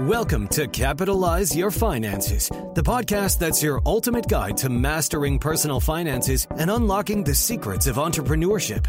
Welcome to Capitalize Your Finances, the podcast that's your ultimate guide to mastering personal finances and unlocking the secrets of entrepreneurship.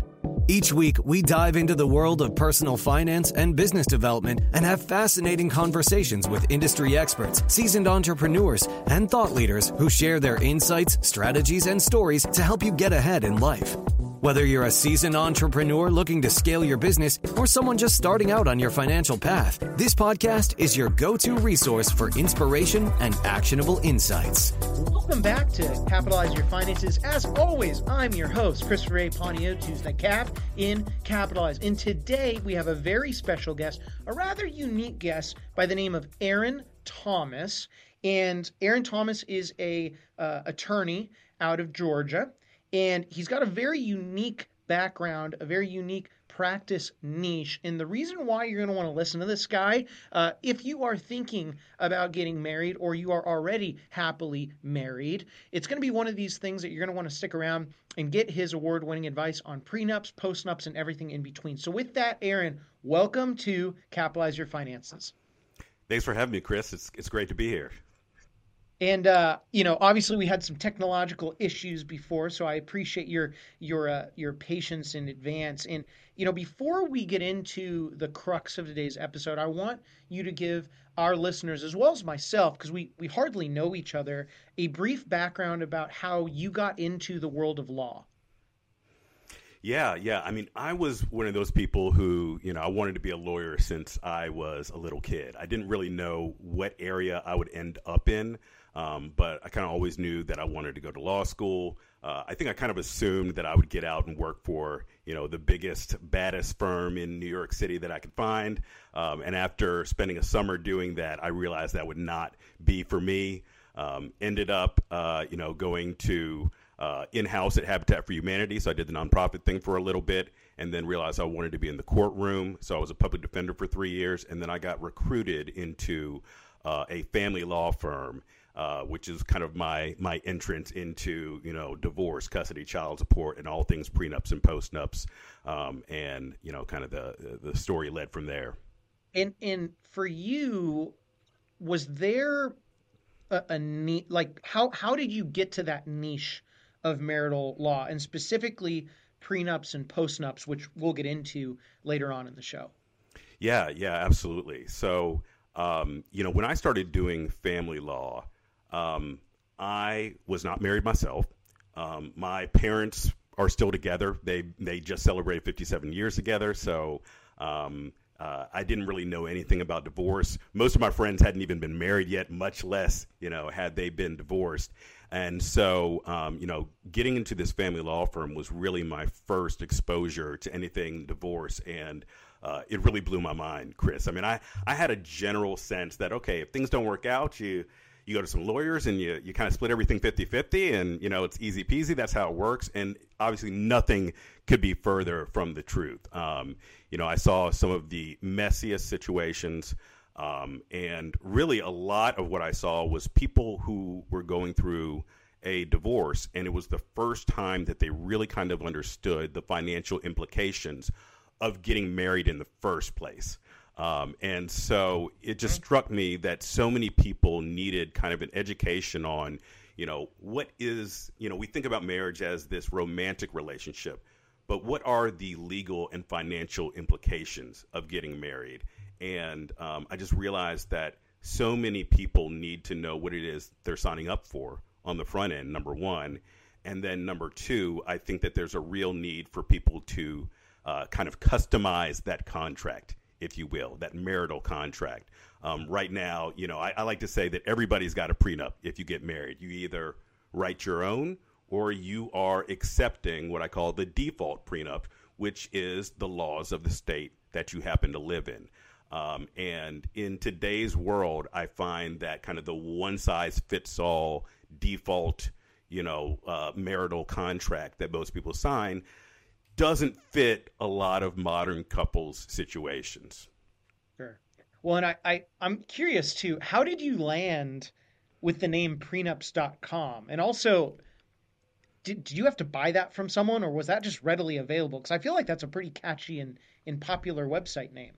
Each week, we dive into the world of personal finance and business development and have fascinating conversations with industry experts, seasoned entrepreneurs, and thought leaders who share their insights, strategies, and stories to help you get ahead in life. Whether you're a seasoned entrepreneur looking to scale your business or someone just starting out on your financial path, this podcast is your go to resource for inspiration and actionable insights. Welcome back to Capitalize Your Finances. As always, I'm your host, Christopher A. Panayotou, the Cap in Capitalize. And today we have a very special guest, a rather unique guest by the name of Aaron Thomas. And Aaron Thomas is a uh, attorney out of Georgia and he's got a very unique background, a very unique practice niche. And the reason why you're going to want to listen to this guy, uh, if you are thinking about getting married or you are already happily married, it's going to be one of these things that you're going to want to stick around and get his award winning advice on prenups, postnups, and everything in between. So, with that, Aaron, welcome to Capitalize Your Finances. Thanks for having me, Chris. It's, it's great to be here. And uh, you know, obviously, we had some technological issues before, so I appreciate your your uh, your patience in advance. And you know, before we get into the crux of today's episode, I want you to give our listeners, as well as myself, because we we hardly know each other, a brief background about how you got into the world of law. Yeah, yeah. I mean, I was one of those people who, you know, I wanted to be a lawyer since I was a little kid. I didn't really know what area I would end up in. Um, but I kind of always knew that I wanted to go to law school. Uh, I think I kind of assumed that I would get out and work for, you know, the biggest, baddest firm in New York City that I could find. Um, and after spending a summer doing that, I realized that would not be for me. Um, ended up, uh, you know, going to uh, in-house at Habitat for Humanity. So I did the nonprofit thing for a little bit, and then realized I wanted to be in the courtroom. So I was a public defender for three years, and then I got recruited into uh, a family law firm uh, which is kind of my my entrance into you know divorce, custody, child support, and all things prenups and postnups, um, and you know kind of the the story led from there. And and for you, was there a, a neat like how how did you get to that niche of marital law and specifically prenups and postnups, which we'll get into later on in the show? Yeah, yeah, absolutely. So. Um, you know, when I started doing family law, um, I was not married myself. Um, my parents are still together. They they just celebrated 57 years together. So um, uh, I didn't really know anything about divorce. Most of my friends hadn't even been married yet, much less you know had they been divorced. And so um, you know, getting into this family law firm was really my first exposure to anything divorce and. Uh, it really blew my mind, Chris. I mean, I, I had a general sense that okay, if things don't work out, you you go to some lawyers and you, you kind of split everything 50 50 and you know it's easy peasy that's how it works. And obviously nothing could be further from the truth. Um, you know i saw some of the messiest situations um, and really a lot of what i saw was people who were going through a divorce and it was the first time that they really kind of understood the financial implications of getting married in the first place um, and so it just struck me that so many people needed kind of an education on, you know, what is, you know, we think about marriage as this romantic relationship, but what are the legal and financial implications of getting married? And um, I just realized that so many people need to know what it is they're signing up for on the front end, number one. And then number two, I think that there's a real need for people to uh, kind of customize that contract if you will, that marital contract. Um, right now, you know, I, I like to say that everybody's got a prenup if you get married. You either write your own or you are accepting what I call the default prenup, which is the laws of the state that you happen to live in. Um, and in today's world, I find that kind of the one size fits all default, you know, uh, marital contract that most people sign doesn't fit a lot of modern couples situations. Sure. Well, and I, I I'm curious too. How did you land with the name prenups.com? And also, did, did you have to buy that from someone, or was that just readily available? Because I feel like that's a pretty catchy and, and popular website name.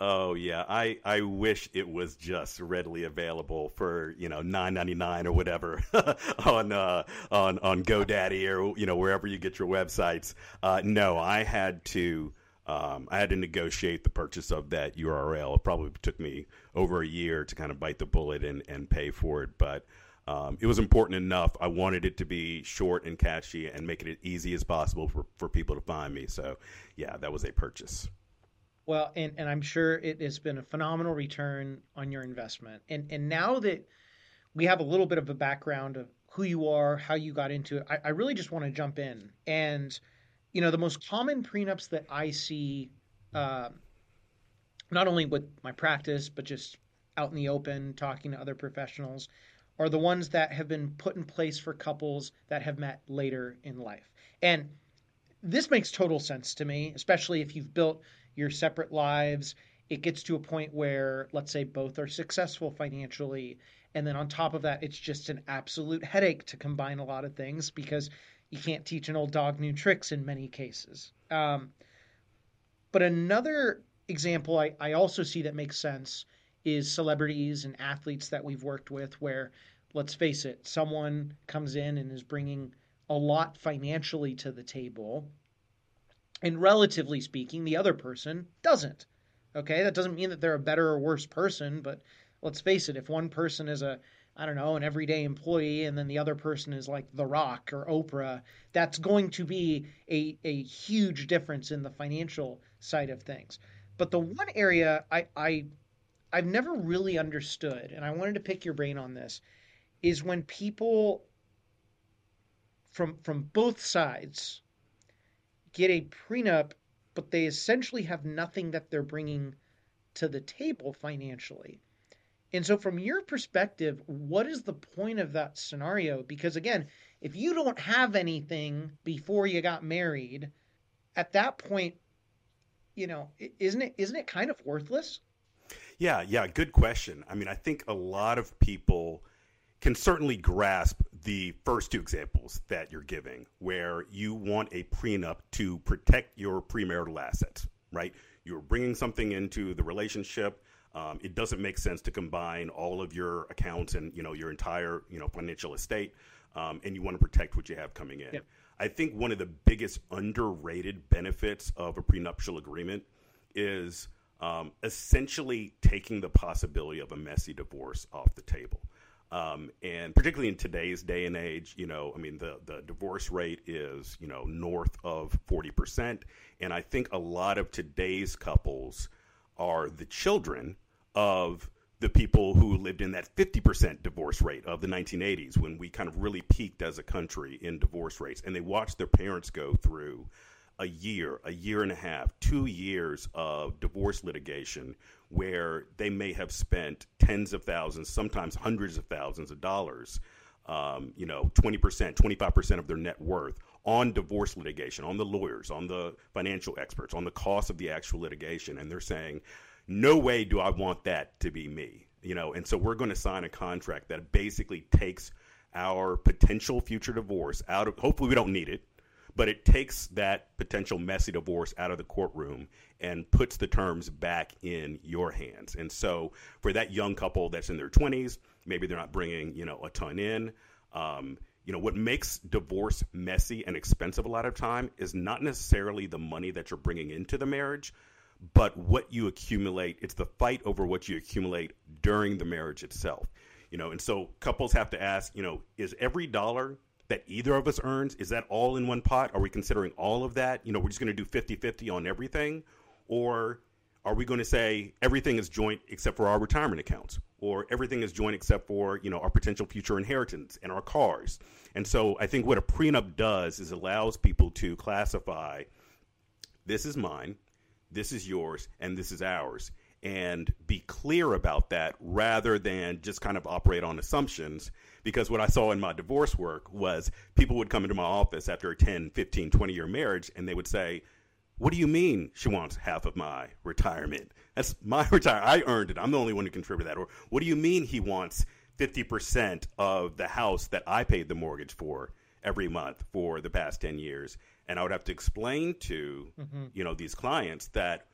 Oh yeah, I, I wish it was just readily available for you know nine ninety nine or whatever on uh, on on GoDaddy or you know wherever you get your websites. Uh, no, I had to um, I had to negotiate the purchase of that URL. It probably took me over a year to kind of bite the bullet and, and pay for it, but um, it was important enough. I wanted it to be short and catchy and make it as easy as possible for, for people to find me. So yeah, that was a purchase. Well, and, and I'm sure it has been a phenomenal return on your investment. And and now that we have a little bit of a background of who you are, how you got into it, I, I really just want to jump in. And, you know, the most common prenups that I see, uh, not only with my practice, but just out in the open, talking to other professionals, are the ones that have been put in place for couples that have met later in life. And this makes total sense to me, especially if you've built your separate lives. It gets to a point where, let's say, both are successful financially. And then on top of that, it's just an absolute headache to combine a lot of things because you can't teach an old dog new tricks in many cases. Um, but another example I, I also see that makes sense is celebrities and athletes that we've worked with, where, let's face it, someone comes in and is bringing a lot financially to the table and relatively speaking, the other person doesn't. Okay, that doesn't mean that they're a better or worse person, but let's face it, if one person is a I don't know, an everyday employee, and then the other person is like The Rock or Oprah, that's going to be a, a huge difference in the financial side of things. But the one area I, I I've never really understood, and I wanted to pick your brain on this, is when people from from both sides get a prenup, but they essentially have nothing that they're bringing to the table financially. And so, from your perspective, what is the point of that scenario? Because again, if you don't have anything before you got married, at that point, you know, isn't it isn't it kind of worthless? Yeah, yeah, good question. I mean, I think a lot of people can certainly grasp the first two examples that you're giving, where you want a prenup to protect your premarital assets, right? You're bringing something into the relationship. Um, it doesn't make sense to combine all of your accounts and you know your entire you know financial estate, um, and you want to protect what you have coming in. Yep. I think one of the biggest underrated benefits of a prenuptial agreement is um, essentially taking the possibility of a messy divorce off the table. Um, and particularly in today's day and age, you know, I mean, the, the divorce rate is, you know, north of 40%. And I think a lot of today's couples are the children of the people who lived in that 50% divorce rate of the 1980s when we kind of really peaked as a country in divorce rates. And they watched their parents go through a year, a year and a half, two years of divorce litigation where they may have spent tens of thousands, sometimes hundreds of thousands of dollars, um, you know, 20%, 25% of their net worth on divorce litigation, on the lawyers, on the financial experts, on the cost of the actual litigation. And they're saying, no way do I want that to be me. You know, and so we're going to sign a contract that basically takes our potential future divorce out of hopefully we don't need it but it takes that potential messy divorce out of the courtroom and puts the terms back in your hands. And so for that young couple that's in their 20s, maybe they're not bringing, you know, a ton in. Um, you know, what makes divorce messy and expensive a lot of time is not necessarily the money that you're bringing into the marriage, but what you accumulate. It's the fight over what you accumulate during the marriage itself. You know, and so couples have to ask, you know, is every dollar that either of us earns? Is that all in one pot? Are we considering all of that? You know, we're just going to do 50 50 on everything? Or are we going to say everything is joint except for our retirement accounts? Or everything is joint except for, you know, our potential future inheritance and our cars? And so I think what a prenup does is allows people to classify this is mine, this is yours, and this is ours and be clear about that rather than just kind of operate on assumptions. Because what I saw in my divorce work was people would come into my office after a 10, 15, 20 year marriage and they would say, What do you mean she wants half of my retirement? That's my retirement. I earned it. I'm the only one who contributed that. Or what do you mean he wants 50% of the house that I paid the mortgage for every month for the past 10 years? And I would have to explain to, mm-hmm. you know, these clients that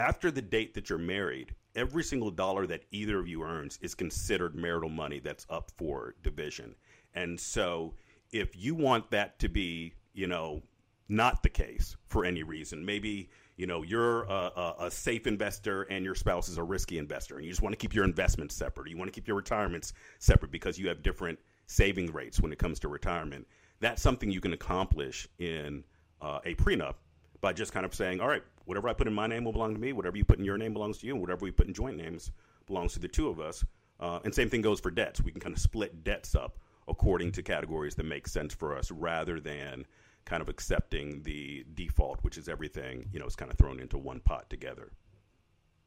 after the date that you're married, every single dollar that either of you earns is considered marital money that's up for division. And so if you want that to be, you know, not the case for any reason, maybe you know you're a, a, a, safe investor and your spouse is a risky investor, and you just want to keep your investments separate. You want to keep your retirements separate because you have different saving rates when it comes to retirement. That's something you can accomplish in uh, a prenup by just kind of saying, all right, whatever I put in my name will belong to me, whatever you put in your name belongs to you, and whatever we put in joint names belongs to the two of us. Uh, and same thing goes for debts. We can kind of split debts up according to categories that make sense for us rather than kind of accepting the default, which is everything, you know, is kind of thrown into one pot together.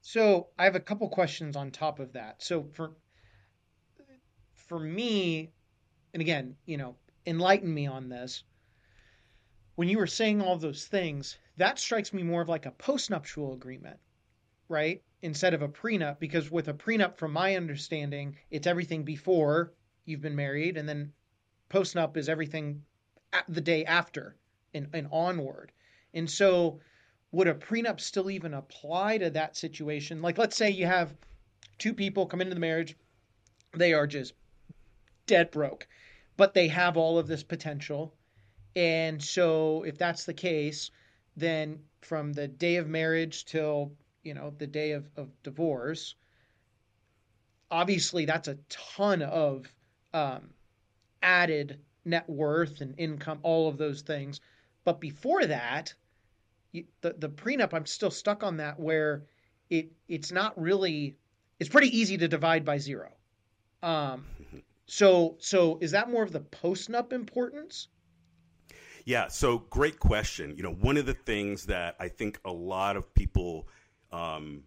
So I have a couple questions on top of that. So for for me, and again, you know, enlighten me on this. When you were saying all those things, that strikes me more of like a postnuptial agreement, right? Instead of a prenup, because with a prenup, from my understanding, it's everything before you've been married, and then postnup is everything the day after and, and onward. And so, would a prenup still even apply to that situation? Like, let's say you have two people come into the marriage, they are just dead broke, but they have all of this potential. And so, if that's the case, then from the day of marriage till you know the day of, of divorce, obviously that's a ton of um, added net worth and income, all of those things. But before that, the the prenup, I'm still stuck on that where it it's not really it's pretty easy to divide by zero. Um, so so is that more of the postnup importance? Yeah, so great question. You know, one of the things that I think a lot of people um,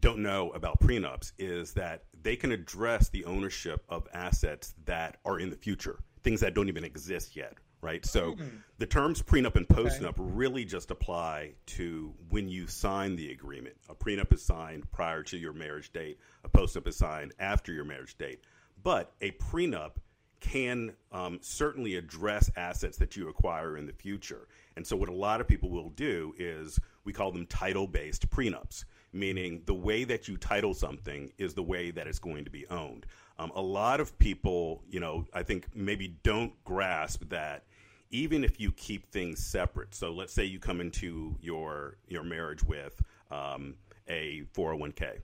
don't know about prenups is that they can address the ownership of assets that are in the future, things that don't even exist yet, right? So mm-hmm. the terms prenup and postnup okay. really just apply to when you sign the agreement. A prenup is signed prior to your marriage date, a postnup is signed after your marriage date. But a prenup can um, certainly address assets that you acquire in the future. And so, what a lot of people will do is we call them title based prenups, meaning the way that you title something is the way that it's going to be owned. Um, a lot of people, you know, I think maybe don't grasp that even if you keep things separate. So, let's say you come into your your marriage with um, a 401k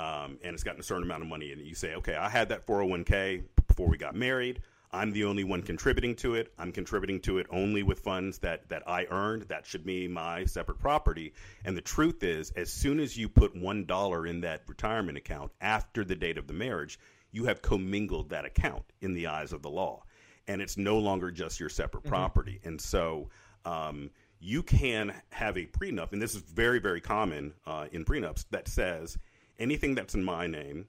um, and it's gotten a certain amount of money, and you say, okay, I had that 401k before we got married. I'm the only one contributing to it. I'm contributing to it only with funds that that I earned. That should be my separate property. And the truth is, as soon as you put one dollar in that retirement account after the date of the marriage, you have commingled that account in the eyes of the law, and it's no longer just your separate mm-hmm. property. And so. Um, you can have a prenup, and this is very, very common uh, in prenups that says, anything that's in my name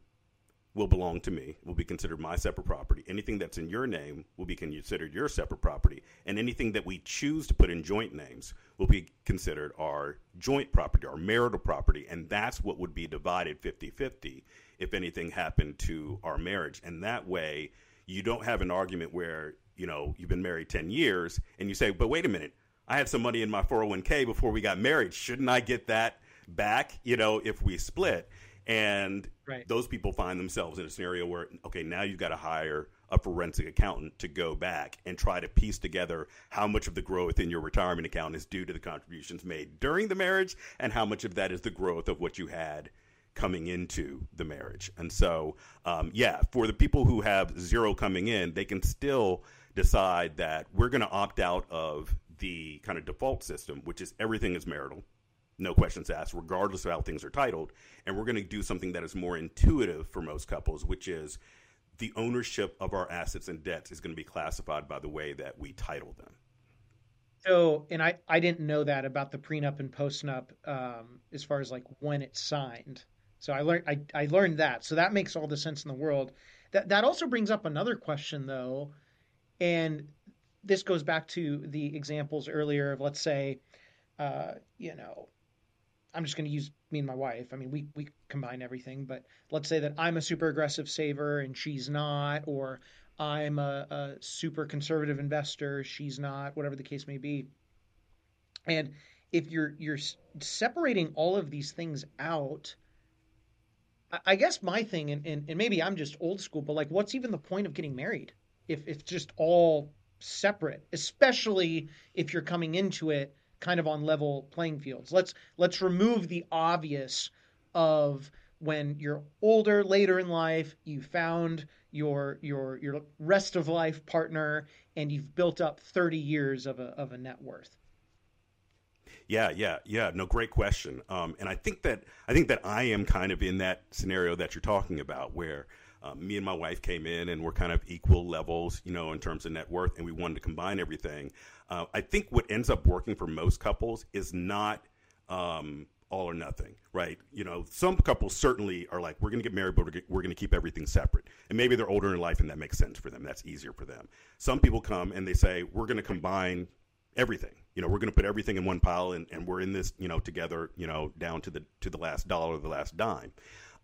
will belong to me, will be considered my separate property. Anything that's in your name will be considered your separate property. And anything that we choose to put in joint names will be considered our joint property, our marital property. And that's what would be divided 50 50 if anything happened to our marriage. And that way, you don't have an argument where, you know, you've been married 10 years and you say, but wait a minute, I had some money in my 401k before we got married. Shouldn't I get that back, you know, if we split? And right. those people find themselves in a scenario where, okay, now you've got to hire a forensic accountant to go back and try to piece together how much of the growth in your retirement account is due to the contributions made during the marriage and how much of that is the growth of what you had coming into the marriage. And so, um, yeah, for the people who have zero coming in, they can still decide that we're going to opt out of the kind of default system, which is everything is marital no questions asked, regardless of how things are titled. And we're going to do something that is more intuitive for most couples, which is the ownership of our assets and debts is going to be classified by the way that we title them. So, and I, I didn't know that about the prenup and postnup um, as far as like when it's signed. So I learned I, I learned that. So that makes all the sense in the world. That that also brings up another question though, and this goes back to the examples earlier of let's say, uh, you know, I'm just going to use me and my wife. I mean, we we combine everything, but let's say that I'm a super aggressive saver and she's not, or I'm a, a super conservative investor, she's not, whatever the case may be. And if you're you're separating all of these things out, I guess my thing, and, and, and maybe I'm just old school, but like, what's even the point of getting married if, if it's just all separate, especially if you're coming into it kind of on level playing fields. Let's let's remove the obvious of when you're older, later in life, you found your your your rest of life partner and you've built up 30 years of a of a net worth. Yeah, yeah, yeah. No, great question. Um, and I think that I think that I am kind of in that scenario that you're talking about, where um, me and my wife came in and we're kind of equal levels, you know, in terms of net worth, and we wanted to combine everything. Uh, I think what ends up working for most couples is not um, all or nothing, right? You know, some couples certainly are like, we're going to get married, but we're going to keep everything separate. And maybe they're older in life and that makes sense for them. That's easier for them. Some people come and they say, we're going to combine everything. You know, we're going to put everything in one pile and, and we're in this, you know, together, you know, down to the to the last dollar, the last dime.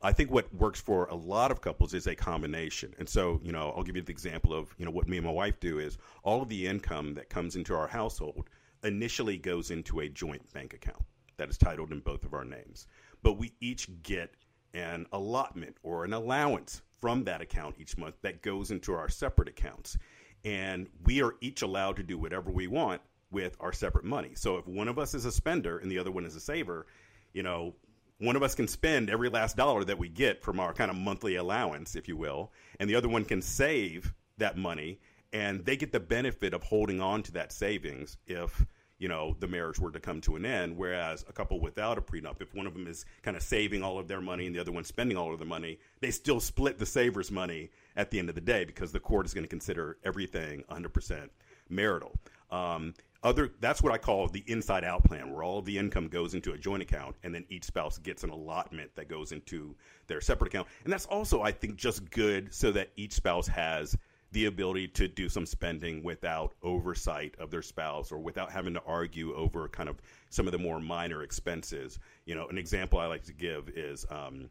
I think what works for a lot of couples is a combination. And so, you know, I'll give you the example of, you know, what me and my wife do is all of the income that comes into our household initially goes into a joint bank account that is titled in both of our names. But we each get an allotment or an allowance from that account each month that goes into our separate accounts. And we are each allowed to do whatever we want with our separate money. So if one of us is a spender and the other one is a saver, you know, one of us can spend every last dollar that we get from our kind of monthly allowance, if you will, and the other one can save that money, and they get the benefit of holding on to that savings if you know the marriage were to come to an end. Whereas a couple without a prenup, if one of them is kind of saving all of their money and the other one spending all of their money, they still split the saver's money at the end of the day because the court is going to consider everything 100% marital. Um, other that's what I call the inside out plan, where all of the income goes into a joint account, and then each spouse gets an allotment that goes into their separate account. And that's also, I think, just good so that each spouse has the ability to do some spending without oversight of their spouse or without having to argue over kind of some of the more minor expenses. You know, an example I like to give is, um,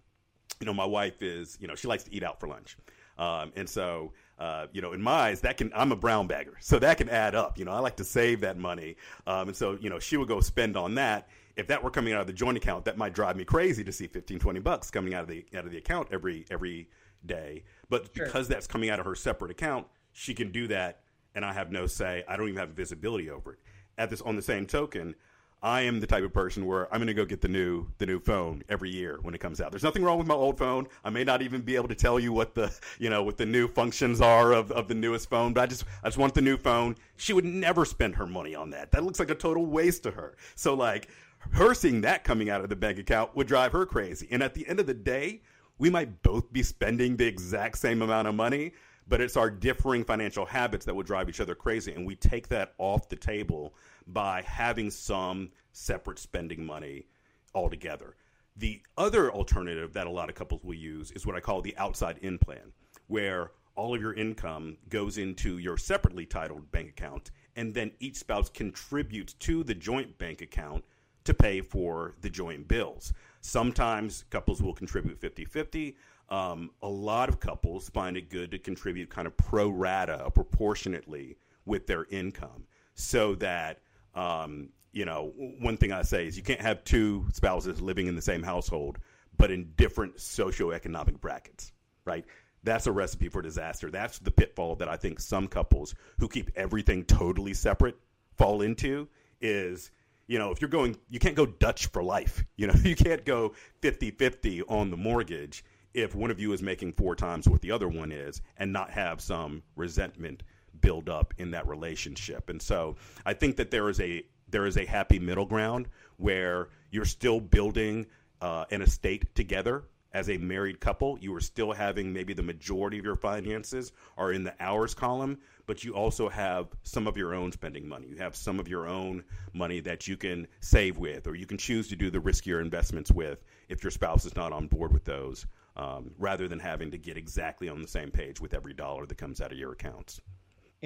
you know, my wife is, you know, she likes to eat out for lunch. Um, and so uh, you know, in my eyes, that can, I'm a brown bagger. So that can add up. You know, I like to save that money. Um, and so, you know, she would go spend on that. If that were coming out of the joint account, that might drive me crazy to see 15, 20 bucks coming out of the, out of the account every, every day. But sure. because that's coming out of her separate account, she can do that. And I have no say. I don't even have visibility over it. At this, on the same token, I am the type of person where I'm going to go get the new the new phone every year when it comes out. There's nothing wrong with my old phone. I may not even be able to tell you what the you know what the new functions are of, of the newest phone, but I just I just want the new phone. She would never spend her money on that. That looks like a total waste to her. So like her seeing that coming out of the bank account would drive her crazy. And at the end of the day, we might both be spending the exact same amount of money, but it's our differing financial habits that would drive each other crazy. And we take that off the table by having some separate spending money altogether. The other alternative that a lot of couples will use is what I call the outside in plan, where all of your income goes into your separately titled bank account, and then each spouse contributes to the joint bank account to pay for the joint bills. Sometimes couples will contribute 50 50. Um, a lot of couples find it good to contribute kind of pro rata, proportionately with their income, so that um, you know, one thing I say is you can't have two spouses living in the same household, but in different socioeconomic brackets, right? That's a recipe for disaster. That's the pitfall that I think some couples who keep everything totally separate fall into is, you know, if you're going, you can't go Dutch for life. You know, you can't go 50 50 on the mortgage if one of you is making four times what the other one is and not have some resentment build up in that relationship. And so I think that there is a there is a happy middle ground where you're still building uh, an estate together as a married couple. You are still having maybe the majority of your finances are in the ours column, but you also have some of your own spending money. You have some of your own money that you can save with, or you can choose to do the riskier investments with if your spouse is not on board with those, um, rather than having to get exactly on the same page with every dollar that comes out of your accounts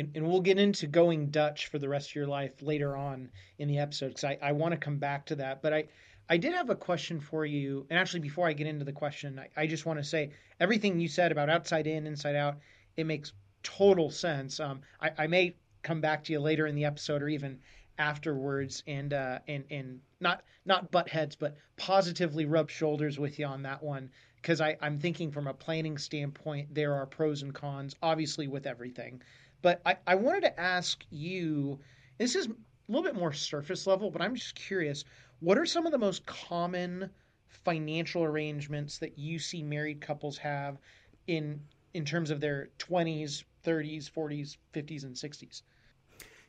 and, and we'll get into going Dutch for the rest of your life later on in the episode because I, I want to come back to that. But I, I did have a question for you. And actually, before I get into the question, I, I just want to say everything you said about outside in, inside out, it makes total sense. Um, I, I may come back to you later in the episode or even afterwards and uh, and and not not butt heads, but positively rub shoulders with you on that one because I'm thinking from a planning standpoint, there are pros and cons, obviously with everything. But I, I wanted to ask you. This is a little bit more surface level, but I'm just curious. What are some of the most common financial arrangements that you see married couples have in in terms of their 20s, 30s, 40s, 50s, and 60s?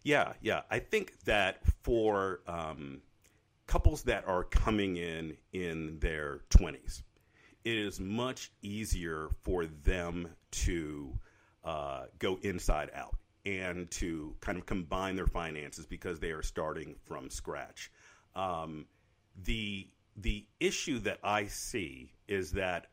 Yeah, yeah. I think that for um, couples that are coming in in their 20s, it is much easier for them to uh, go inside out and to kind of combine their finances because they are starting from scratch. Um, the the issue that I see is that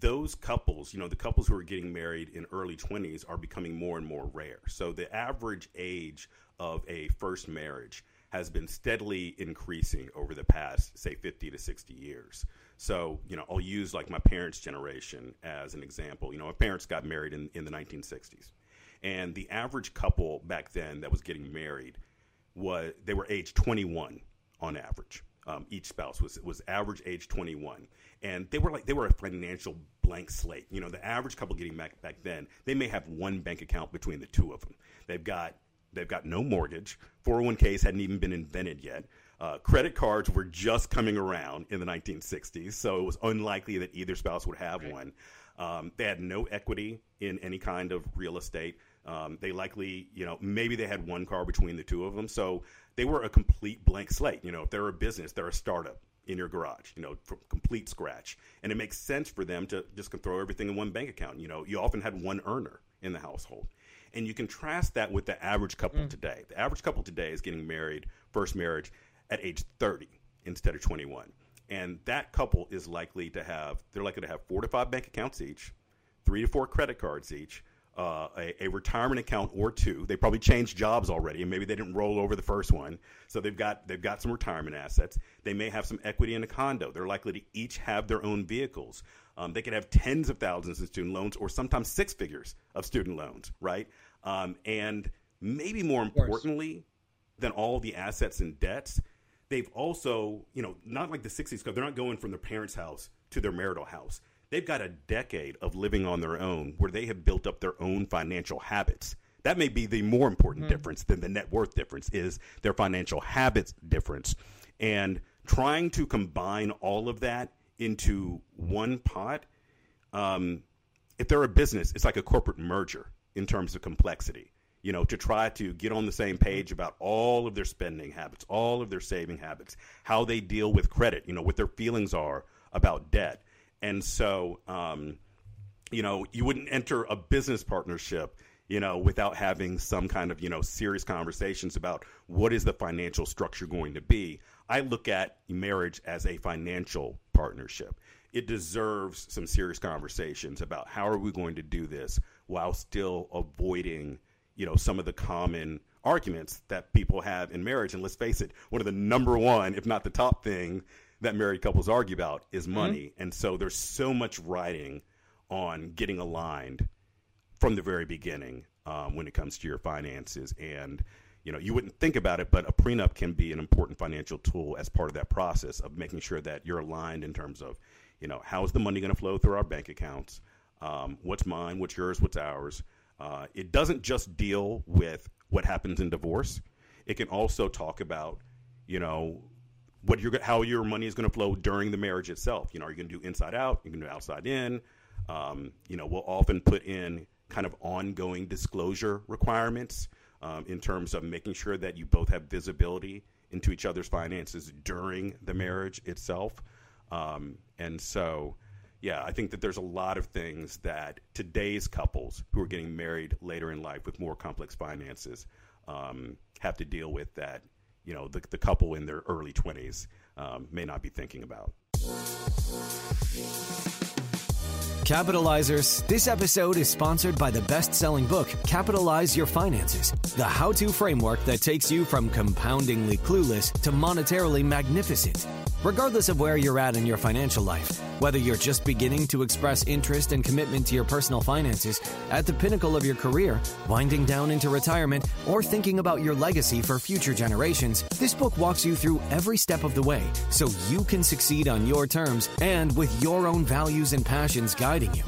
those couples, you know, the couples who are getting married in early 20s are becoming more and more rare. So the average age of a first marriage has been steadily increasing over the past, say, 50 to 60 years. So, you know, I'll use like my parents' generation as an example. You know, my parents got married in, in the 1960s. And the average couple back then that was getting married was, they were age 21 on average. Um, each spouse was was average age 21 and they were like they were a financial blank slate you know the average couple getting back back then they may have one bank account between the two of them they've got They've got no mortgage. 401ks hadn't even been invented yet. Uh, credit cards were just coming around in the 1960s, so it was unlikely that either spouse would have right. one. Um, they had no equity in any kind of real estate. Um, they likely, you know, maybe they had one car between the two of them. So they were a complete blank slate. You know, if they're a business, they're a startup in your garage, you know, from complete scratch. And it makes sense for them to just throw everything in one bank account. You know, you often had one earner in the household. And you contrast that with the average couple mm. today. The average couple today is getting married, first marriage, at age 30 instead of 21. And that couple is likely to have, they're likely to have four to five bank accounts each, three to four credit cards each, uh, a, a, retirement account or two. They probably changed jobs already, and maybe they didn't roll over the first one. So they've got they've got some retirement assets. They may have some equity in a condo. They're likely to each have their own vehicles. Um, they could have tens of thousands of student loans or sometimes six figures of student loans, right? Um, and maybe more importantly than all the assets and debts, they've also, you know, not like the 60s, because they're not going from their parents' house to their marital house. They've got a decade of living on their own where they have built up their own financial habits. That may be the more important mm-hmm. difference than the net worth difference is their financial habits difference. And trying to combine all of that into one pot. Um, if they're a business, it's like a corporate merger in terms of complexity. You know, to try to get on the same page about all of their spending habits, all of their saving habits, how they deal with credit, you know, what their feelings are about debt. And so, um, you know, you wouldn't enter a business partnership, you know, without having some kind of, you know, serious conversations about what is the financial structure going to be. I look at marriage as a financial partnership. It deserves some serious conversations about how are we going to do this while still avoiding, you know, some of the common arguments that people have in marriage. And let's face it, one of the number one, if not the top thing that married couples argue about is mm-hmm. money. Mm-hmm. And so there's so much riding on getting aligned from the very beginning um, when it comes to your finances and you know, you wouldn't think about it, but a prenup can be an important financial tool as part of that process of making sure that you're aligned in terms of, you know, how's the money going to flow through our bank accounts? Um, what's mine? What's yours? What's ours? Uh, it doesn't just deal with what happens in divorce. It can also talk about, you know, what how your money is going to flow during the marriage itself. You know, are you going to do inside out? Going to do outside in. Um, you know, we'll often put in kind of ongoing disclosure requirements um, in terms of making sure that you both have visibility into each other's finances during the marriage itself. Um, and so, yeah, I think that there's a lot of things that today's couples who are getting married later in life with more complex finances um, have to deal with that, you know, the, the couple in their early 20s um, may not be thinking about. Capitalizers, this episode is sponsored by the best selling book, Capitalize Your Finances, the how to framework that takes you from compoundingly clueless to monetarily magnificent. Regardless of where you're at in your financial life, whether you're just beginning to express interest and commitment to your personal finances, at the pinnacle of your career, winding down into retirement, or thinking about your legacy for future generations, this book walks you through every step of the way so you can succeed on your terms and with your own values and passions guiding you.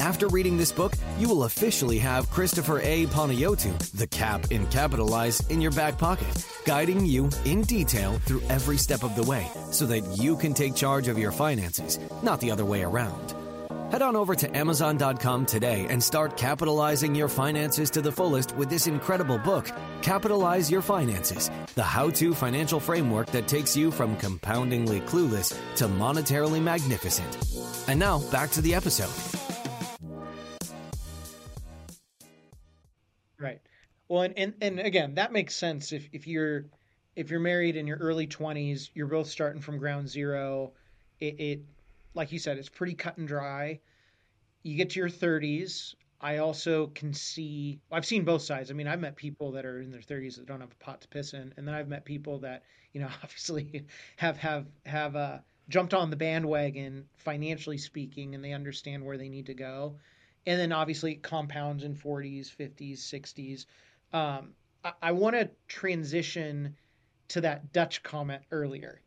After reading this book, you will officially have Christopher A. Panayotou, the cap in capitalize, in your back pocket, guiding you in detail through every step of the way so that you can take charge of your finances, not the other way around. Head on over to Amazon.com today and start capitalizing your finances to the fullest with this incredible book, Capitalize Your Finances, the how to financial framework that takes you from compoundingly clueless to monetarily magnificent. And now, back to the episode. Well, and, and, and again, that makes sense if, if you're if you're married in your early 20s, you're both starting from ground zero. It, it like you said, it's pretty cut and dry. You get to your 30s. I also can see, I've seen both sides. I mean, I've met people that are in their 30s that don't have a pot to piss in, and then I've met people that, you know, obviously have have have uh, jumped on the bandwagon financially speaking, and they understand where they need to go. And then obviously compounds in 40s, 50s, 60s. Um, I, I want to transition to that Dutch comment earlier.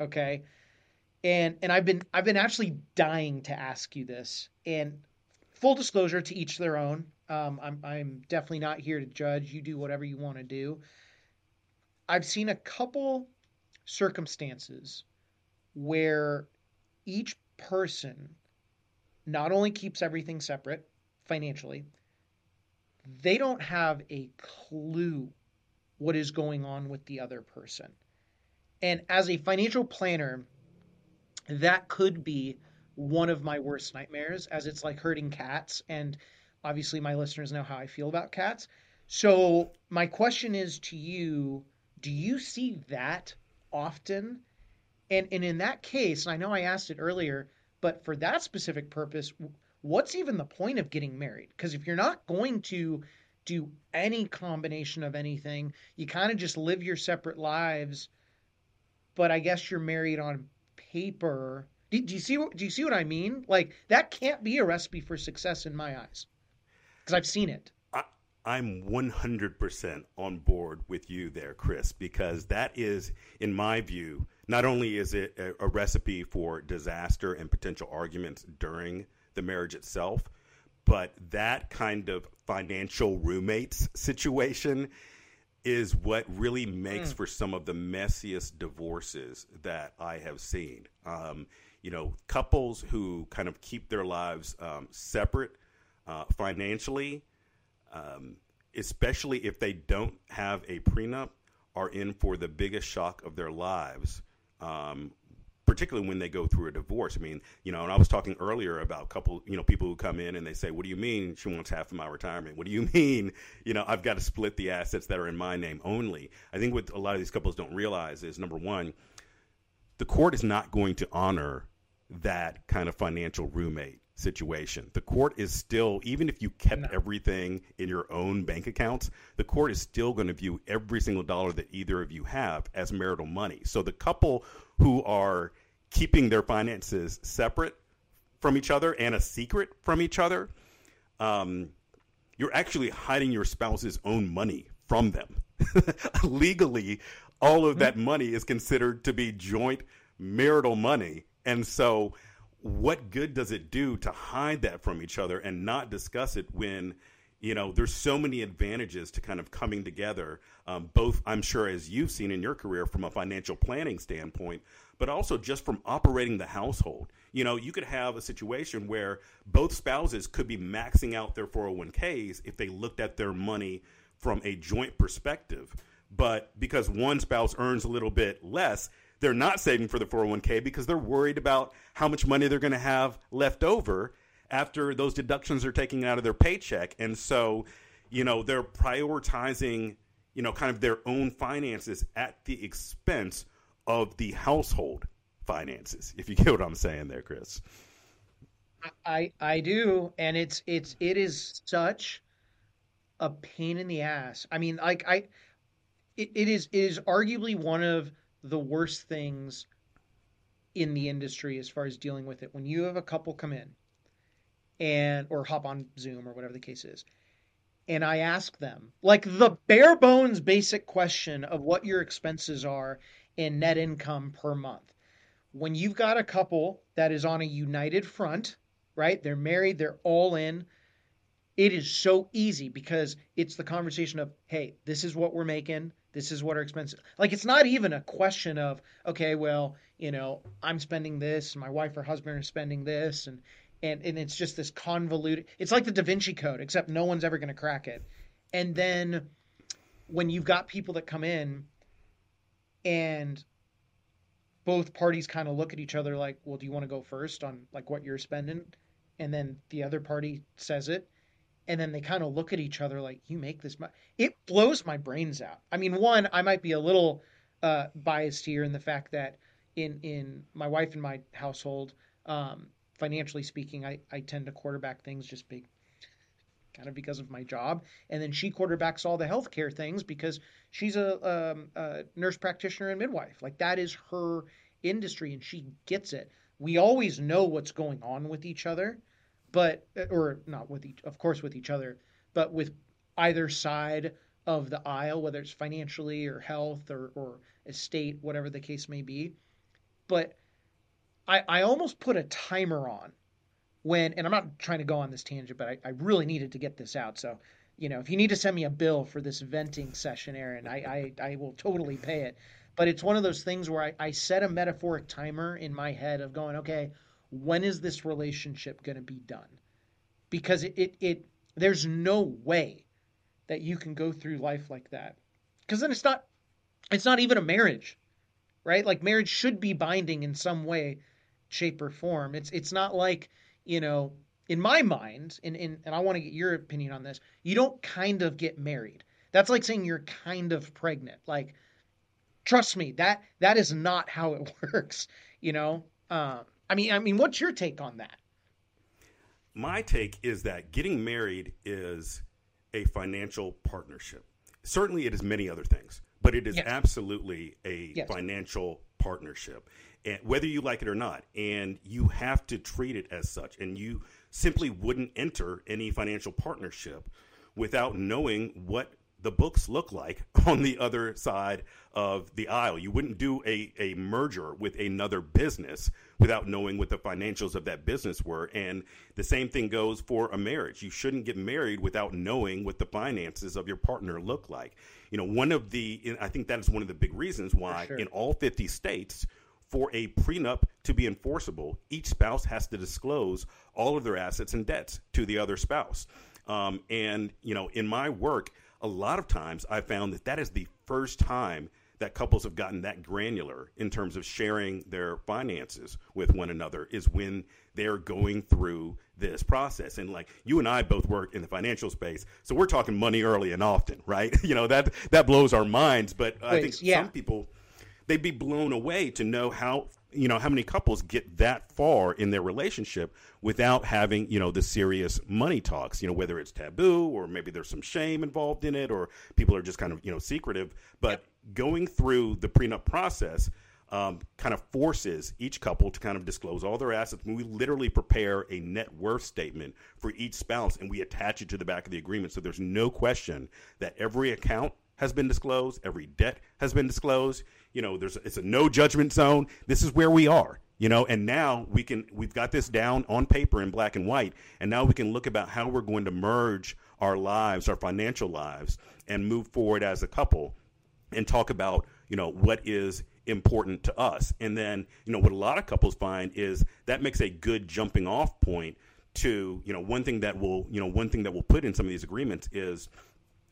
Okay and and I've been I've been actually dying to ask you this. And full disclosure to each their own. Um, I'm I'm definitely not here to judge. You do whatever you want to do. I've seen a couple circumstances where each person not only keeps everything separate financially, they don't have a clue what is going on with the other person. And as a financial planner, that could be one of my worst nightmares as it's like herding cats and obviously my listeners know how I feel about cats. So my question is to you, do you see that often? And and in that case, and I know I asked it earlier, but for that specific purpose, what's even the point of getting married? Because if you're not going to do any combination of anything, you kind of just live your separate lives. But I guess you're married on paper. Do, do you see what do you see what I mean? Like that can't be a recipe for success in my eyes, because I've seen it. I'm 100% on board with you there, Chris, because that is, in my view, not only is it a, a recipe for disaster and potential arguments during the marriage itself, but that kind of financial roommates situation is what really makes mm. for some of the messiest divorces that I have seen. Um, you know, couples who kind of keep their lives um, separate uh, financially, um, especially if they don't have a prenup, are in for the biggest shock of their lives um, particularly when they go through a divorce. I mean, you know, and I was talking earlier about a couple, you know, people who come in and they say, "What do you mean she wants half of my retirement? What do you mean, you know, I've got to split the assets that are in my name only?" I think what a lot of these couples don't realize is number one, the court is not going to honor that kind of financial roommate situation. The court is still, even if you kept no. everything in your own bank accounts, the court is still going to view every single dollar that either of you have as marital money. So the couple who are keeping their finances separate from each other and a secret from each other, um, you're actually hiding your spouse's own money from them. Legally, all of that money is considered to be joint marital money. And so, what good does it do to hide that from each other and not discuss it when you know there's so many advantages to kind of coming together um, both i'm sure as you've seen in your career from a financial planning standpoint but also just from operating the household. You know you could have a situation where both spouses could be maxing out their 401ks if they looked at their money from a joint perspective. But because one spouse earns a little bit less they're not saving for the 401k because they're worried about how much money they're going to have left over after those deductions are taken out of their paycheck. And so, you know, they're prioritizing, you know, kind of their own finances at the expense of the household finances. If you get what I'm saying there, Chris. I I do, and it's it's it is such a pain in the ass. I mean, like I, it, it is it is arguably one of the worst things in the industry as far as dealing with it. When you have a couple come in and or hop on Zoom or whatever the case is, and I ask them like the bare bones basic question of what your expenses are in net income per month. When you've got a couple that is on a united front, right? They're married, they're all in. It is so easy because it's the conversation of, hey, this is what we're making. This is what our expenses. Like it's not even a question of, okay, well, you know, I'm spending this, my wife or husband are spending this, and and and it's just this convoluted. It's like the Da Vinci Code, except no one's ever going to crack it. And then when you've got people that come in and both parties kind of look at each other like, well, do you want to go first on like what you're spending? And then the other party says it. And then they kind of look at each other like, you make this much. It blows my brains out. I mean, one, I might be a little uh, biased here in the fact that in in my wife and my household, um, financially speaking, I, I tend to quarterback things just big kind of because of my job. And then she quarterbacks all the healthcare things because she's a, um, a, nurse practitioner and midwife. Like that is her industry and she gets it. We always know what's going on with each other, but, or not with each, of course, with each other, but with either side of the aisle, whether it's financially or health or, or estate, whatever the case may be. But I, I almost put a timer on when, and I'm not trying to go on this tangent, but I, I really needed to get this out. So, you know, if you need to send me a bill for this venting session, Aaron, I, I, I will totally pay it. But it's one of those things where I, I set a metaphoric timer in my head of going, okay, when is this relationship going to be done? Because it, it, it, there's no way that you can go through life like that. Because then it's not, it's not even a marriage, right? Like marriage should be binding in some way shape or form. It's it's not like you know, in my mind, and and, and I want to get your opinion on this. You don't kind of get married. That's like saying you're kind of pregnant. Like, trust me, that that is not how it works. You know, uh, I mean, I mean, what's your take on that? My take is that getting married is a financial partnership. Certainly, it is many other things, but it is yes. absolutely a yes. financial partnership and whether you like it or not. And you have to treat it as such. And you simply wouldn't enter any financial partnership without knowing what the books look like on the other side of the aisle. You wouldn't do a, a merger with another business without knowing what the financials of that business were. And the same thing goes for a marriage. You shouldn't get married without knowing what the finances of your partner look like. You know, one of the, I think that is one of the big reasons why sure. in all 50 states, for a prenup to be enforceable, each spouse has to disclose all of their assets and debts to the other spouse. Um, and, you know, in my work, a lot of times I found that that is the first time that couples have gotten that granular in terms of sharing their finances with one another is when they're going through this process. And like you and I both work in the financial space, so we're talking money early and often, right? you know that that blows our minds. But I think yeah. some people they'd be blown away to know how you know how many couples get that far in their relationship without having you know the serious money talks you know whether it's taboo or maybe there's some shame involved in it or people are just kind of you know secretive but going through the prenup process um, kind of forces each couple to kind of disclose all their assets. When we literally prepare a net worth statement for each spouse and we attach it to the back of the agreement. So there's no question that every account has been disclosed, every debt has been disclosed. You know, there's it's a no judgment zone. This is where we are. You know, and now we can we've got this down on paper in black and white, and now we can look about how we're going to merge our lives, our financial lives, and move forward as a couple, and talk about you know what is important to us. And then you know what a lot of couples find is that makes a good jumping off point to you know one thing that will you know one thing that we'll put in some of these agreements is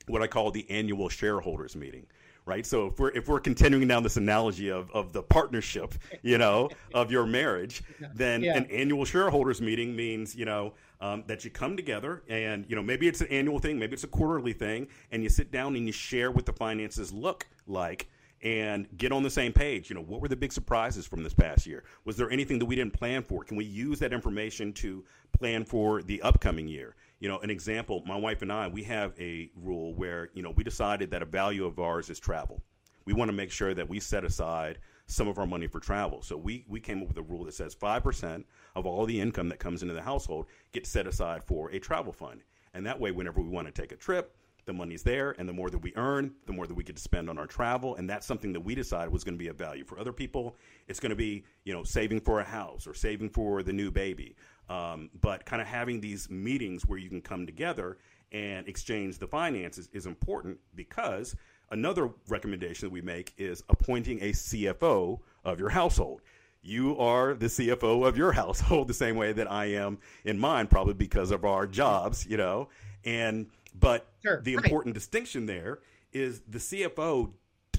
what I call the annual shareholders meeting. Right. So if we're if we're continuing down this analogy of, of the partnership, you know, of your marriage, then yeah. an annual shareholders meeting means, you know, um, that you come together and, you know, maybe it's an annual thing, maybe it's a quarterly thing, and you sit down and you share what the finances look like and get on the same page. You know, what were the big surprises from this past year? Was there anything that we didn't plan for? Can we use that information to plan for the upcoming year? You know, an example, my wife and I, we have a rule where, you know, we decided that a value of ours is travel. We want to make sure that we set aside some of our money for travel. So we, we came up with a rule that says 5% of all the income that comes into the household gets set aside for a travel fund. And that way, whenever we want to take a trip, the money's there, and the more that we earn, the more that we to spend on our travel. And that's something that we decided was going to be a value for other people. It's going to be, you know, saving for a house or saving for the new baby. Um, but kind of having these meetings where you can come together and exchange the finances is important because another recommendation that we make is appointing a CFO of your household. You are the CFO of your household the same way that I am in mine, probably because of our jobs, you know. And but sure, the right. important distinction there is the CFO.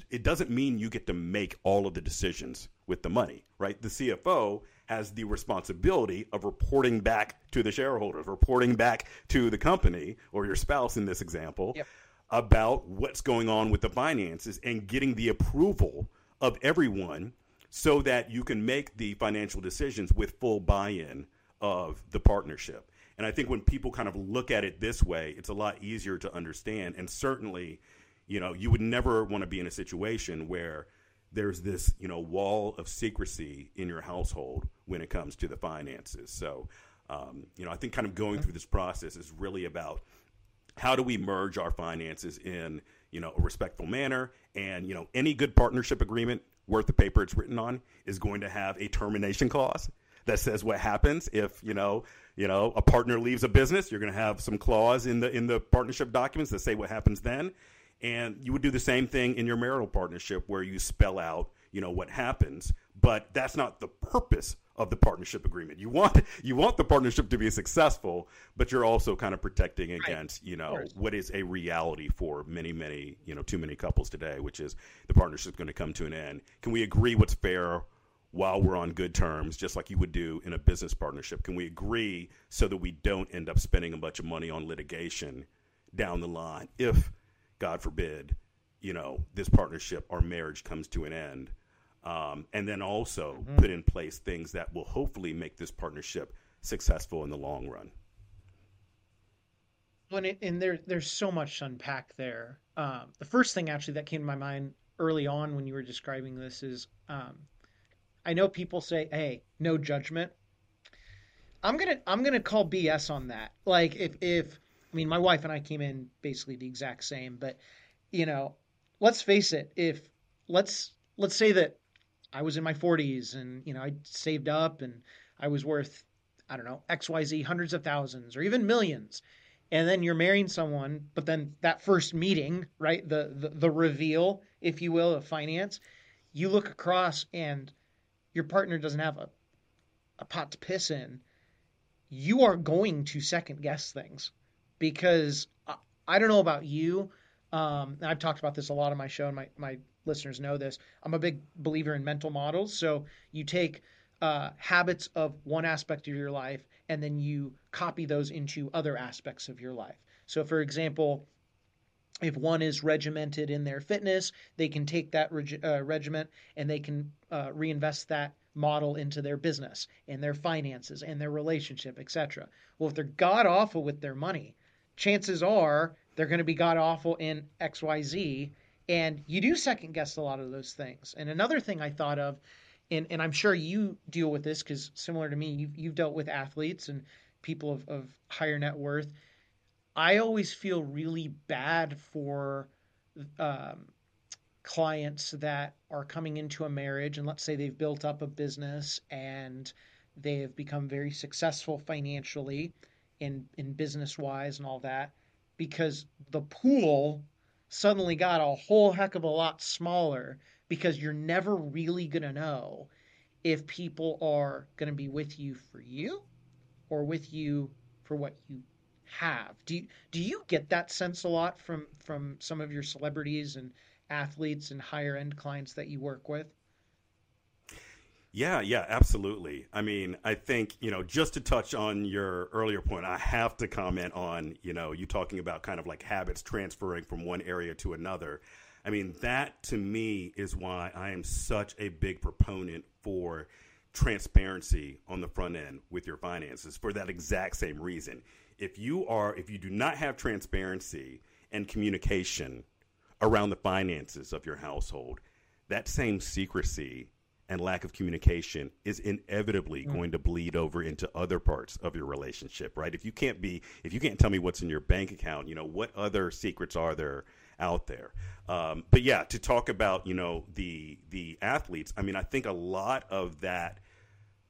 It doesn't mean you get to make all of the decisions with the money, right? The CFO has the responsibility of reporting back to the shareholders, reporting back to the company or your spouse in this example yep. about what's going on with the finances and getting the approval of everyone so that you can make the financial decisions with full buy-in of the partnership. And I think when people kind of look at it this way, it's a lot easier to understand. And certainly, you know, you would never want to be in a situation where there's this you know wall of secrecy in your household when it comes to the finances. So um, you know I think kind of going through this process is really about how do we merge our finances in you know a respectful manner. And you know any good partnership agreement worth the paper it's written on is going to have a termination clause that says what happens if you know you know a partner leaves a business. You're going to have some clause in the in the partnership documents that say what happens then and you would do the same thing in your marital partnership where you spell out, you know, what happens. But that's not the purpose of the partnership agreement. You want you want the partnership to be successful, but you're also kind of protecting against, you know, what is a reality for many, many, you know, too many couples today, which is the partnership's going to come to an end. Can we agree what's fair while we're on good terms, just like you would do in a business partnership? Can we agree so that we don't end up spending a bunch of money on litigation down the line if God forbid, you know, this partnership or marriage comes to an end. Um, and then also mm-hmm. put in place things that will hopefully make this partnership successful in the long run. Well, and, and there, there's so much to unpack there. Um, the first thing actually that came to my mind early on when you were describing this is um, I know people say, "Hey, no judgment." I'm gonna I'm gonna call BS on that. Like if if I mean, my wife and I came in basically the exact same, but you know, let's face it, if let's let's say that I was in my 40s and you know, I saved up and I was worth I don't know, XYZ hundreds of thousands or even millions. And then you're marrying someone, but then that first meeting, right? The the, the reveal, if you will, of finance, you look across and your partner doesn't have a a pot to piss in. You are going to second guess things because I, I don't know about you. Um, I've talked about this a lot on my show, and my, my listeners know this. I'm a big believer in mental models. So you take uh, habits of one aspect of your life and then you copy those into other aspects of your life. So, for example, if one is regimented in their fitness, they can take that reg- uh, regiment and they can uh, reinvest that model into their business and their finances and their relationship, etc. Well, if they're god awful with their money, chances are they're going to be god awful in XYZ. And you do second guess a lot of those things. And another thing I thought of, and, and I'm sure you deal with this because similar to me, you've, you've dealt with athletes and people of, of higher net worth. I always feel really bad for um, clients that are coming into a marriage and let's say they've built up a business and they have become very successful financially in in business wise and all that because the pool suddenly got a whole heck of a lot smaller because you're never really going to know if people are going to be with you for you or with you for what you have. Do you, do you get that sense a lot from from some of your celebrities and athletes and higher end clients that you work with? Yeah, yeah, absolutely. I mean, I think, you know, just to touch on your earlier point, I have to comment on, you know, you talking about kind of like habits transferring from one area to another. I mean, that to me is why I am such a big proponent for transparency on the front end with your finances for that exact same reason. If you are if you do not have transparency and communication around the finances of your household, that same secrecy and lack of communication is inevitably Mm. going to bleed over into other parts of your relationship, right? If you can't be, if you can't tell me what's in your bank account, you know, what other secrets are there out there? Um, but yeah, to talk about, you know, the the athletes, I mean, I think a lot of that,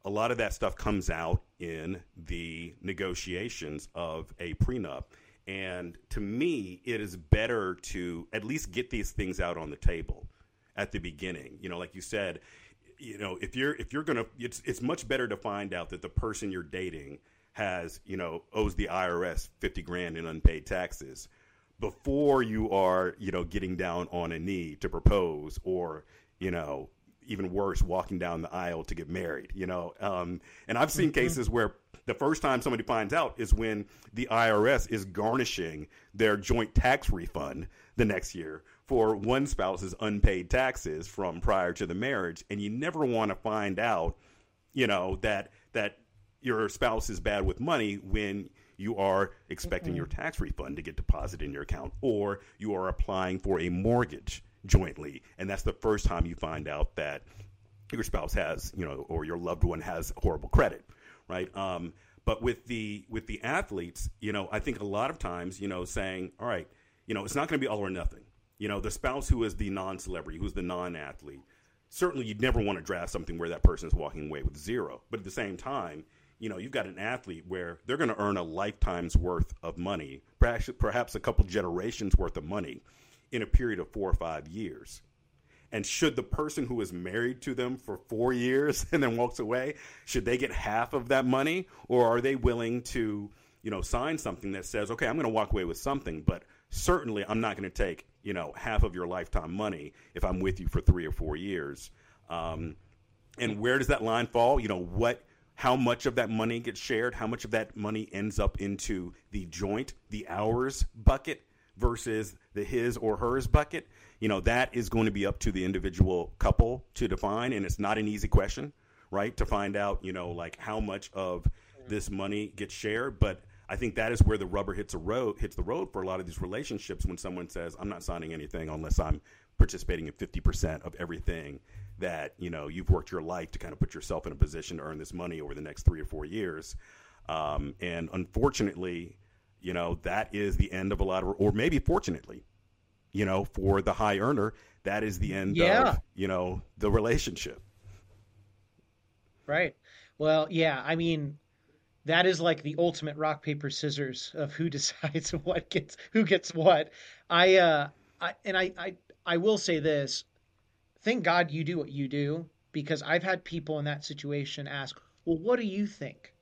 a lot of that stuff comes out in the negotiations of a prenup. And to me, it is better to at least get these things out on the table at the beginning. You know, like you said, you know, if you're if you're gonna, it's it's much better to find out that the person you're dating has, you know, owes the IRS fifty grand in unpaid taxes before you are, you know, getting down on a knee to propose or, you know, even worse, walking down the aisle to get married, you know. Um, and I've seen cases where the first time somebody finds out is when the IRS is garnishing their joint tax refund the next year for one spouse's unpaid taxes from prior to the marriage. And you never want to find out, you know, that that your spouse is bad with money when you are expecting your tax refund to get deposited in your account or you are applying for a mortgage jointly and that's the first time you find out that your spouse has you know or your loved one has horrible credit right um, but with the with the athletes you know i think a lot of times you know saying all right you know it's not going to be all or nothing you know the spouse who is the non-celebrity who's the non-athlete certainly you'd never want to draft something where that person is walking away with zero. But at the same time you know you've got an athlete where they're going to earn a lifetime's worth of money perhaps perhaps a couple generations worth of money in a period of four or five years. And should the person who is married to them for four years and then walks away should they get half of that money? Or are they willing to you know sign something that says okay i'm going to walk away with something but certainly i'm not going to take you know half of your lifetime money if i'm with you for three or four years. Um, and where does that line fall? You know what how much of that money gets shared? How much of that money ends up into the joint the ours bucket versus the his or hers bucket? You know that is going to be up to the individual couple to define and it's not an easy question right to find out you know like how much of this money gets shared. But i think that is where the rubber hits a road hits the road for a lot of these relationships when someone says i'm not signing anything unless i'm participating in 50% of everything that you know you've worked your life to kind of put yourself in a position to earn this money over the next three or four years um, and unfortunately you know that is the end of a lot of or maybe fortunately you know for the high earner that is the end Yeah. of you know the relationship Right. Well, yeah, I mean, that is like the ultimate rock paper scissors of who decides what gets who gets what. I uh I and I I I will say this. Thank God you do what you do because I've had people in that situation ask, "Well, what do you think?"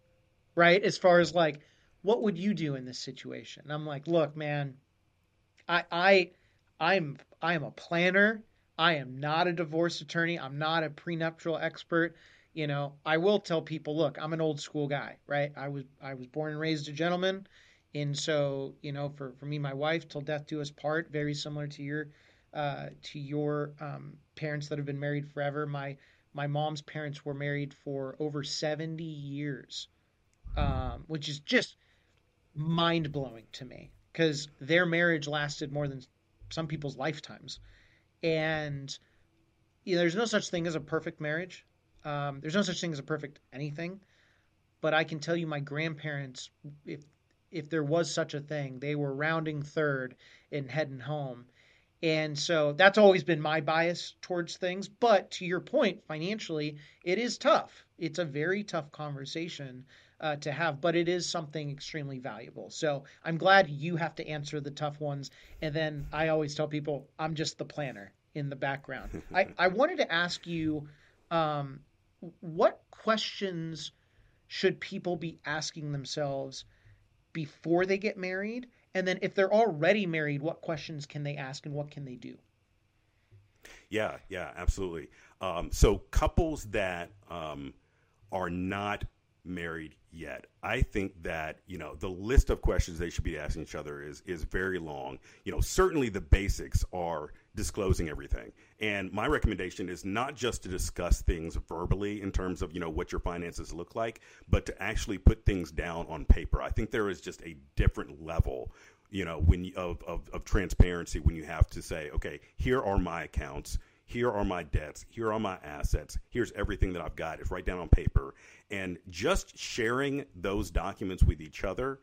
Right? As far as like, what would you do in this situation? And I'm like, "Look, man, I I I'm I am a planner. I am not a divorce attorney. I'm not a prenuptial expert you know i will tell people look i'm an old school guy right? I was i was born and raised a gentleman. And so you know for for me my wife till death do us part very similar to your uh to your um parents that have been married forever. My my mom's parents were married for over 70 years um which is just mind blowing to me because their marriage lasted more than some people's lifetimes. And you know, there's no such thing as a perfect marriage um, there's no such thing as a perfect anything, but I can tell you my grandparents, if if there was such a thing, they were rounding third and heading home. And so that's always been my bias towards things. But to your point, financially, it is tough. It's a very tough conversation uh, to have, but it is something extremely valuable. So I'm glad you have to answer the tough ones. And then I always tell people I'm just the planner in the background. I, I wanted to ask you um, what questions should people be asking themselves before they get married? And then if they're already married, what questions can they ask and what can they do? Yeah, yeah, absolutely. Um, so couples that um, are not married yet, I think that you know the list of questions they should be asking each other is is very long. You know, certainly the basics are disclosing everything, and my recommendation is not just to discuss things verbally in terms of you know what your finances look like, but to actually put things down on paper. I think there is just a different level you know when you, of, of, of transparency when you have to say okay here are my accounts here are my debts, here are my assets, here's everything that I've got. It's right down on paper. And just sharing those documents with each other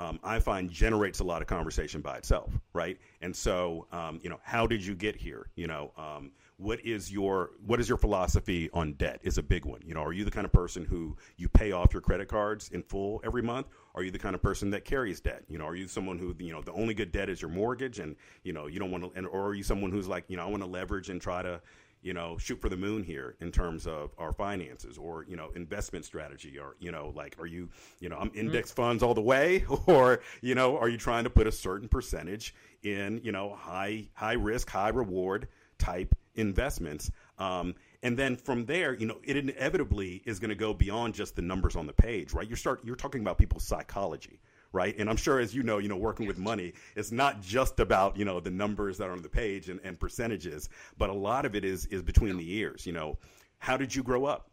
um, I find generates a lot of conversation by itself, right? And so, um, you know, how did you get here? You know, um, what is your what is your philosophy on debt? Is a big one. You know, are you the kind of person who you pay off your credit cards in full every month? Are you the kind of person that carries debt? You know, are you someone who you know the only good debt is your mortgage, and you know you don't want to, and or are you someone who's like, you know, I want to leverage and try to you know, shoot for the moon here in terms of our finances or, you know, investment strategy or, you know, like, are you, you know, I'm mm-hmm. index mm-hmm. funds all the way or, you know, are you trying to put a certain percentage in, you know, high, high risk, high reward type investments? Um, and then from there, you know, it inevitably is going to go beyond just the numbers on the page, right? You start, you're talking about people's psychology right? And I'm sure, as you know, you know, working with money, it's not just about you know the numbers that are on the page and, and percentages, but a lot of it is is between the ears. You know, how did you grow up?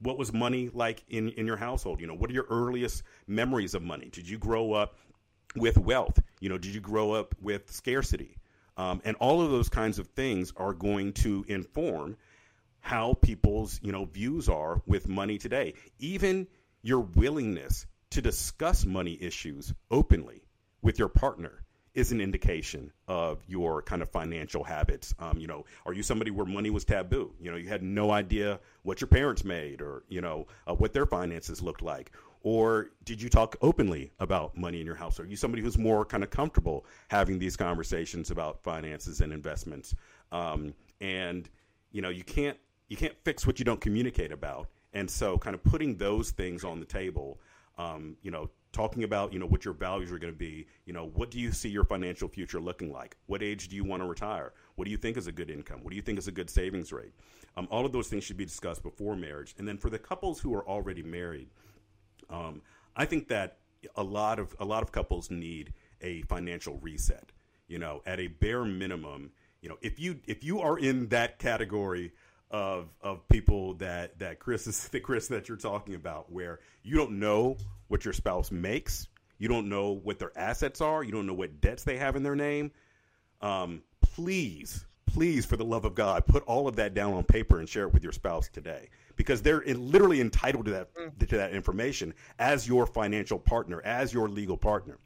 What was money like in in your household? You know, what are your earliest memories of money? Did you grow up with wealth? You know, did you grow up with scarcity? Um, and all of those kinds of things are going to inform how people's you know views are with money today. Even your willingness to discuss money issues openly with your partner is an indication of your kind of financial habits. Um, you know, are you somebody where money was taboo? You know, you had no idea what your parents made or, you know, uh, what their finances looked like. Or did you talk openly about money in your house? Are you somebody who's more kind of comfortable having these conversations about finances and investments? Um, and, you know, you can't, you can't fix what you don't communicate about. And so kind of putting those things on the table um, you know, talking about, you know, what your values are going to be. You know, what do you see your financial future looking like? What age do you want to retire? What do you think is a good income? What do you think is a good savings rate? Um, all of those things should be discussed before marriage. And then for the couples who are already married, um, I think that a lot of a lot of couples need a financial reset. You know, at a bare minimum, you know, if you if you are in that category of of people that that Chris is the Chris that you're talking about, where you don't know what your spouse makes, you don't know what their assets are, you don't know what debts they have in their name. Um, please, please, for the love of God, put all of that down on paper and share it with your spouse today, because they're literally entitled to that to that information as your financial partner, as your legal partner,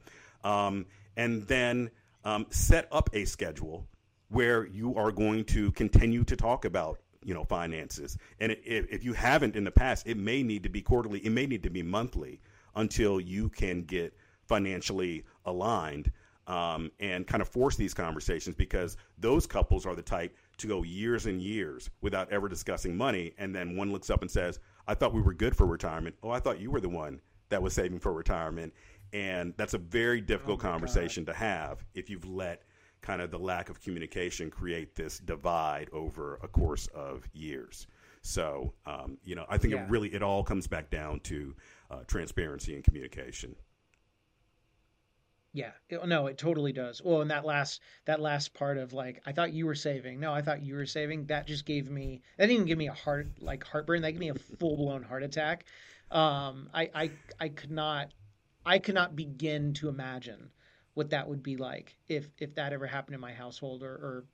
um, and then um, set up a schedule where you are going to continue to talk about you know finances. And if, if you haven't in the past, it may need to be quarterly. It may need to be monthly until you can get financially aligned um, and kind of force these conversations because those couples are the type to go years and years without ever discussing money. And then one looks up and says, I thought we were good for retirement. Oh, I thought you were the one that was saving for retirement. And that's a very difficult oh conversation God. to have if you've let kind of the lack of communication create this divide over a course of years. So, um, you know, I think yeah. it really it all comes back down to uh, transparency and communication. Yeah, it, no, it totally does. Well, and that last that last part of like, I thought you were saving. No, I thought you were saving. That just gave me that didn't even give me a heart like heartburn. That gave me a full blown heart attack. Um, I I I could not I could not begin to imagine what that would be like if if that ever happened in my household or, or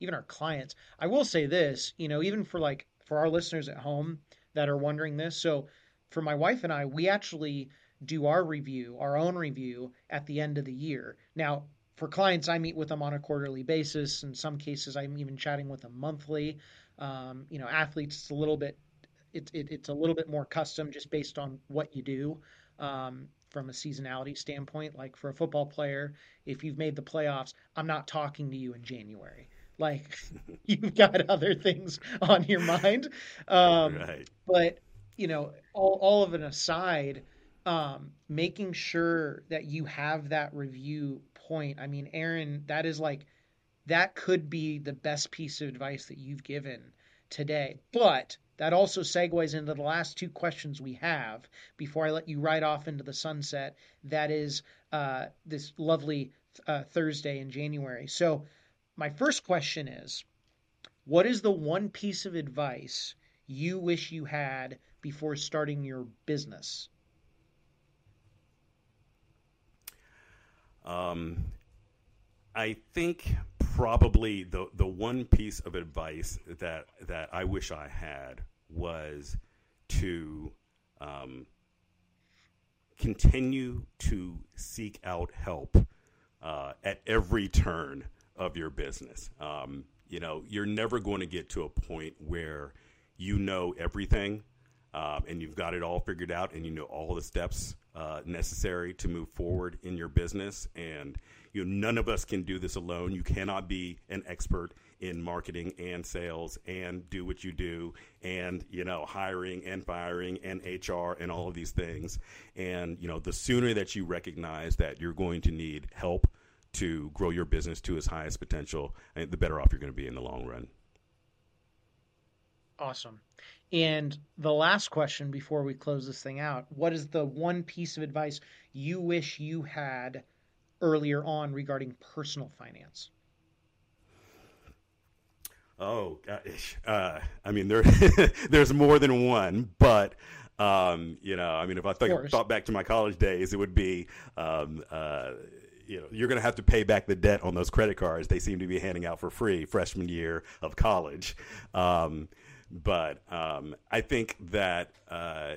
even our clients. I will say this, you know, even for like for our listeners at home that are wondering this. So for my wife and I, we actually do our review, our own review at the end of the year. Now, for clients, I meet with them on a quarterly basis. In some cases, I'm even chatting with them monthly. Um, you know, athletes, it's a little bit, it, it, it's a little bit more custom just based on what you do. Um, from a seasonality standpoint. Like for a football player, if you've made the playoffs, I'm not talking to you in January. Like you've got other things on your mind. Um, right. But you know, all all of an aside, um, making sure that you have that review point. I mean, Aaron, that is like that could be the best piece of advice that you've given today. But that also segues into the last two questions we have before I let you ride off into the sunset. That is uh, this lovely uh, Thursday in January. So, my first question is What is the one piece of advice you wish you had before starting your business? Um, I think probably the the one piece of advice that that I wish I had was to um, continue to seek out help uh, at every turn of your business. Um, you know, you're never going to get to a point where you know everything um, and you've got it all figured out and you know all the steps uh, necessary to move forward in your business. And you know, none of us can do this alone. You cannot be an expert in marketing and sales and do what you do and you know hiring and firing and HR and all of these things. And you know, the sooner that you recognize that you're going to need help to grow your business to its highest potential, the better off you're going to be in the long run. Awesome. And the last question before we close this thing out what is the one piece of advice you wish you had earlier on regarding personal finance? Oh, gosh. Uh, I mean, there, there's more than one, but um, you know, I mean, if I think, thought back to my college days, it would be, um, uh, you know, you're going to have to pay back the debt on those credit cards they seem to be handing out for free freshman year of college. Um, but um, I think that uh,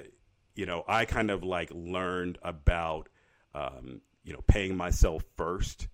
you know I kind of like learned about um, you know paying myself first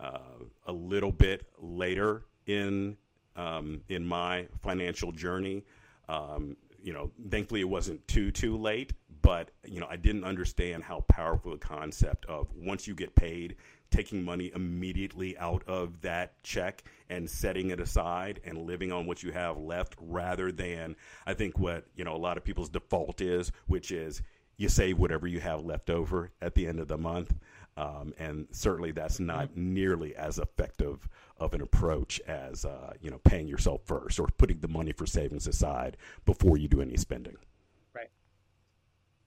uh, a little bit later in um, in my financial journey. Um, you know, thankfully it wasn't too too late, but you know I didn't understand how powerful the concept of once you get paid taking money immediately out of that check and setting it aside and living on what you have left rather than I think what, you know, a lot of people's default is, which is you save whatever you have left over at the end of the month. Um, and certainly that's not nearly as effective of an approach as uh, you know paying yourself first or putting the money for savings aside before you do any spending. Right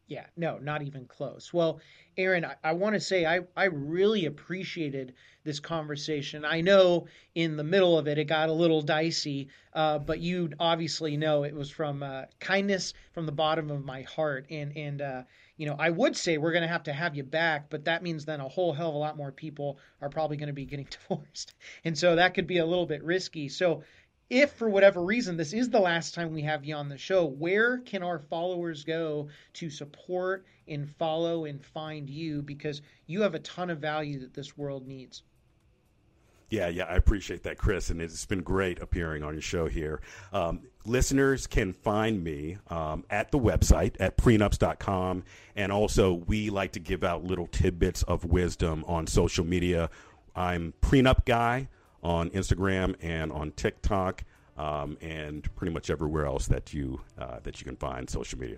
yeah, no, not even close. Well, Aaron, I, I want to say I, I really appreciated this conversation. I know in the middle of it, it got a little dicey, uh, but you obviously know it was from uh, kindness from the bottom of my heart. And, and uh, you know, I would say we're going to have to have you back, but that means then a whole hell of a lot more people are probably going to be getting divorced. And so that could be a little bit risky. So if for whatever reason this is the last time we have you on the show, where can our followers go to support and follow and find you? Because you have a ton of value that this world needs. Yeah, yeah, I appreciate that, Chris, and it's been great appearing on your show here. Um, listeners can find me um, at the website at prenups.com, and also we like to give out little tidbits of wisdom on social media. I'm Prenup Guy on Instagram and on TikTok, um, and pretty much everywhere else that you uh, that you can find social media.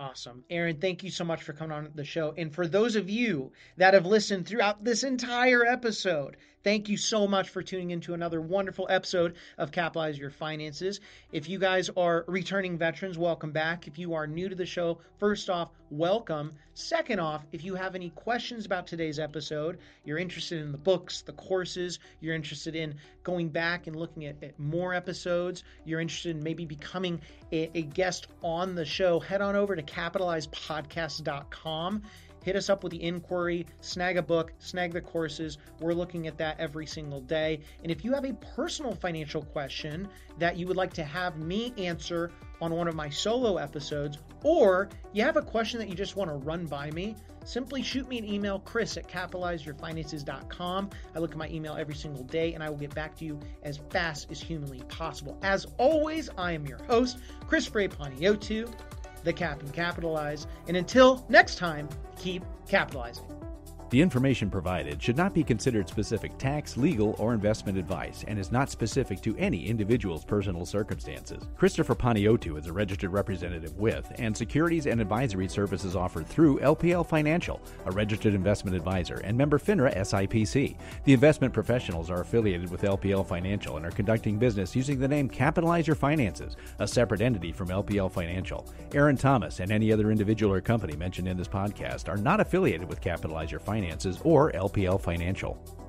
Awesome. Aaron, thank you so much for coming on the show. And for those of you that have listened throughout this entire episode, Thank you so much for tuning into another wonderful episode of Capitalize Your Finances. If you guys are returning veterans, welcome back. If you are new to the show, first off, welcome. Second off, if you have any questions about today's episode, you're interested in the books, the courses, you're interested in going back and looking at, at more episodes, you're interested in maybe becoming a, a guest on the show, head on over to capitalizepodcast.com hit us up with the inquiry, snag a book, snag the courses. We're looking at that every single day. And if you have a personal financial question that you would like to have me answer on one of my solo episodes, or you have a question that you just want to run by me, simply shoot me an email, chris at capitalizeyourfinances.com. I look at my email every single day and I will get back to you as fast as humanly possible. As always, I am your host, Chris Frey Panayotou the cap and capitalize. And until next time, keep capitalizing. The information provided should not be considered specific tax, legal, or investment advice and is not specific to any individual's personal circumstances. Christopher Panayotou is a registered representative with and securities and advisory services offered through LPL Financial, a registered investment advisor and member FINRA SIPC. The investment professionals are affiliated with LPL Financial and are conducting business using the name Capitalize Your Finances, a separate entity from LPL Financial. Aaron Thomas and any other individual or company mentioned in this podcast are not affiliated with Capitalize Your Finances Finances or LPL Financial.